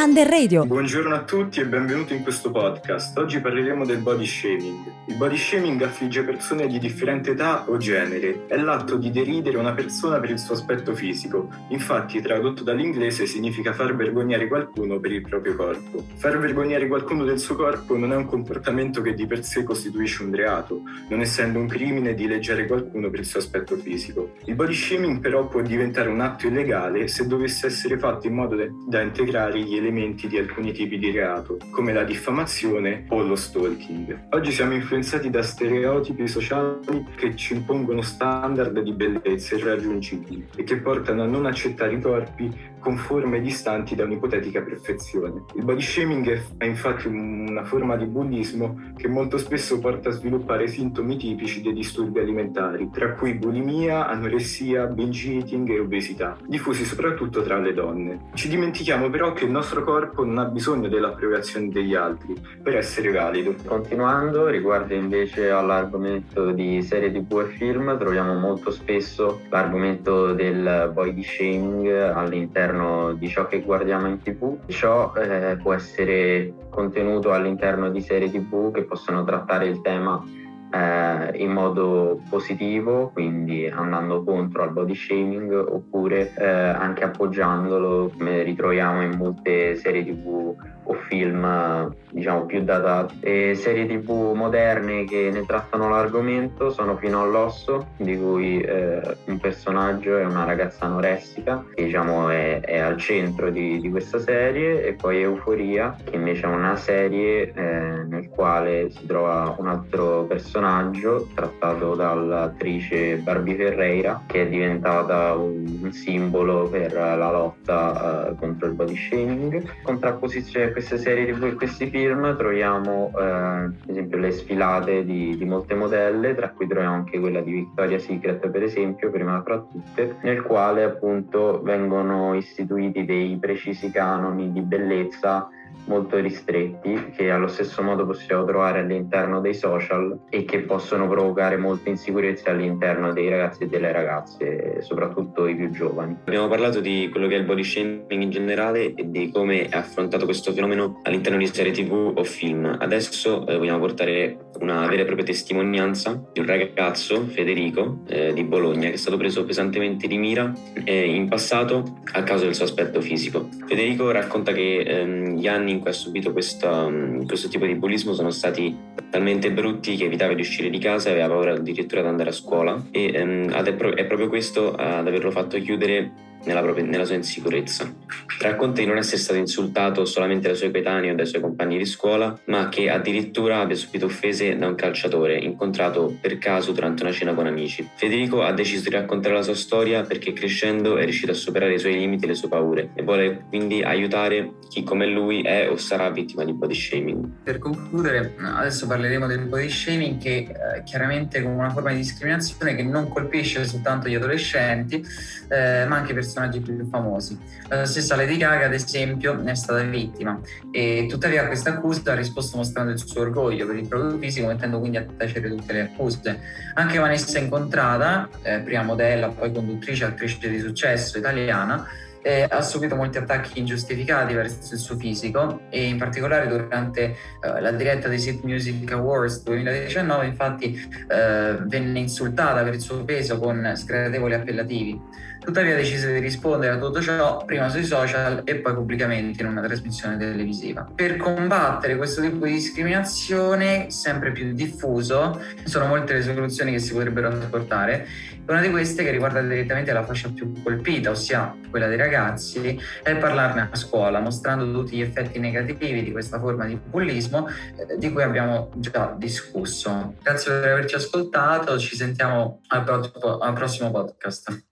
Under Radio. Buongiorno a tutti e benvenuti in questo podcast. Oggi parleremo del body shaming. Il body shaming affligge persone di differente età o genere. È l'atto di deridere una persona per il suo aspetto fisico. Infatti, tradotto dall'inglese, significa far vergognare qualcuno per il proprio corpo. Far vergognare qualcuno del suo corpo non è un comportamento che di per sé costituisce un reato, non essendo un crimine dileggiare qualcuno per il suo aspetto fisico. Il body shaming però può diventare un atto illegale se dovesse essere fatto in modo da integrare gli elementi elementi di alcuni tipi di reato, come la diffamazione o lo stalking. Oggi siamo influenzati da stereotipi sociali che ci impongono standard di bellezza irraggiungibili e che portano a non accettare i corpi con forme distanti da un'ipotetica perfezione. Il body shaming è infatti una forma di bullismo che molto spesso porta a sviluppare sintomi tipici dei disturbi alimentari, tra cui bulimia, anoressia, binge eating e obesità, diffusi soprattutto tra le donne. Ci dimentichiamo però che il nostro corpo non ha bisogno dell'approvazione degli altri per essere valido. Continuando, riguardo invece all'argomento di serie tv e film, troviamo molto spesso l'argomento del body shaming all'interno di ciò che guardiamo in tv. Ciò eh, può essere contenuto all'interno di serie tv che possono trattare il tema eh, in modo positivo, quindi andando contro al body shaming, oppure eh, anche appoggiandolo, come ritroviamo in molte serie tv o film diciamo più datati. E serie tv moderne che ne trattano l'argomento sono Fino all'osso, di cui eh, un personaggio è una ragazza anoressica, che diciamo è, è al centro di, di, questa serie, e poi Euforia, che invece è una serie eh, nel quale si trova un altro personaggio trattato dall'attrice Barbie Ferreira, che è diventata un, un simbolo per la lotta eh, contro il body shaming. Contrapposizione queste serie tv e questi film troviamo eh, ad esempio le sfilate di, di, molte modelle, tra cui troviamo anche quella di Victoria's Secret per esempio, prima fra tutte, nel quale appunto vengono istituiti dei precisi canoni di bellezza molto ristretti che allo stesso modo possiamo trovare all'interno dei social e che possono provocare molte insicurezze all'interno dei ragazzi e delle ragazze, soprattutto i più giovani. Abbiamo parlato di quello che è il body shaming in generale e di come è affrontato questo fenomeno all'interno di serie tv o film. Adesso eh, vogliamo portare una vera e propria testimonianza di un ragazzo, Federico, eh, di Bologna, che è stato preso pesantemente di mira eh, in passato a causa del suo aspetto fisico. Federico racconta che ehm, gli anni in cui ha subito questa, mm, questo tipo di bullismo sono stati talmente brutti che evitava di uscire di casa e aveva paura addirittura di andare a scuola e ehm, è, pro- è proprio questo ad averlo fatto chiudere nella, propria, nella, sua insicurezza. Racconta di non essere stato insultato solamente dai suoi coetanei o dai suoi compagni di scuola, ma che addirittura abbia subito offese da un calciatore incontrato per caso durante una cena con amici. Federico ha deciso di raccontare la sua storia perché crescendo è riuscito a superare i suoi limiti e le sue paure e vuole quindi aiutare chi come lui è o sarà vittima di body shaming. Per concludere, adesso parleremo del body shaming che eh, chiaramente come una forma di discriminazione che non colpisce soltanto gli adolescenti, eh, ma anche personaggi più famosi. La stessa Lady Gaga, ad esempio, ne è stata vittima e tuttavia a questa accusa ha risposto mostrando il suo orgoglio per il proprio fisico, mettendo quindi a tacere tutte le accuse. Anche Vanessa Incontrata, eh, prima modella, poi conduttrice, attrice di successo italiana, eh, ha subito molti attacchi ingiustificati verso il suo fisico e in particolare durante eh, la diretta dei Sit Music Awards 2019 infatti eh, venne insultata per il suo peso con sgradevoli appellativi. Tuttavia decise di rispondere a tutto ciò prima sui social e poi pubblicamente in una trasmissione televisiva. Per combattere questo tipo di discriminazione sempre più diffuso sono molte le soluzioni che si potrebbero apportare. Una di queste che riguarda direttamente la fascia più colpita, ossia quella dei ragazzi, è parlarne a scuola, mostrando tutti gli effetti negativi di questa forma di bullismo eh, di cui abbiamo già discusso. Grazie per averci ascoltato, ci sentiamo al, pro- al prossimo podcast.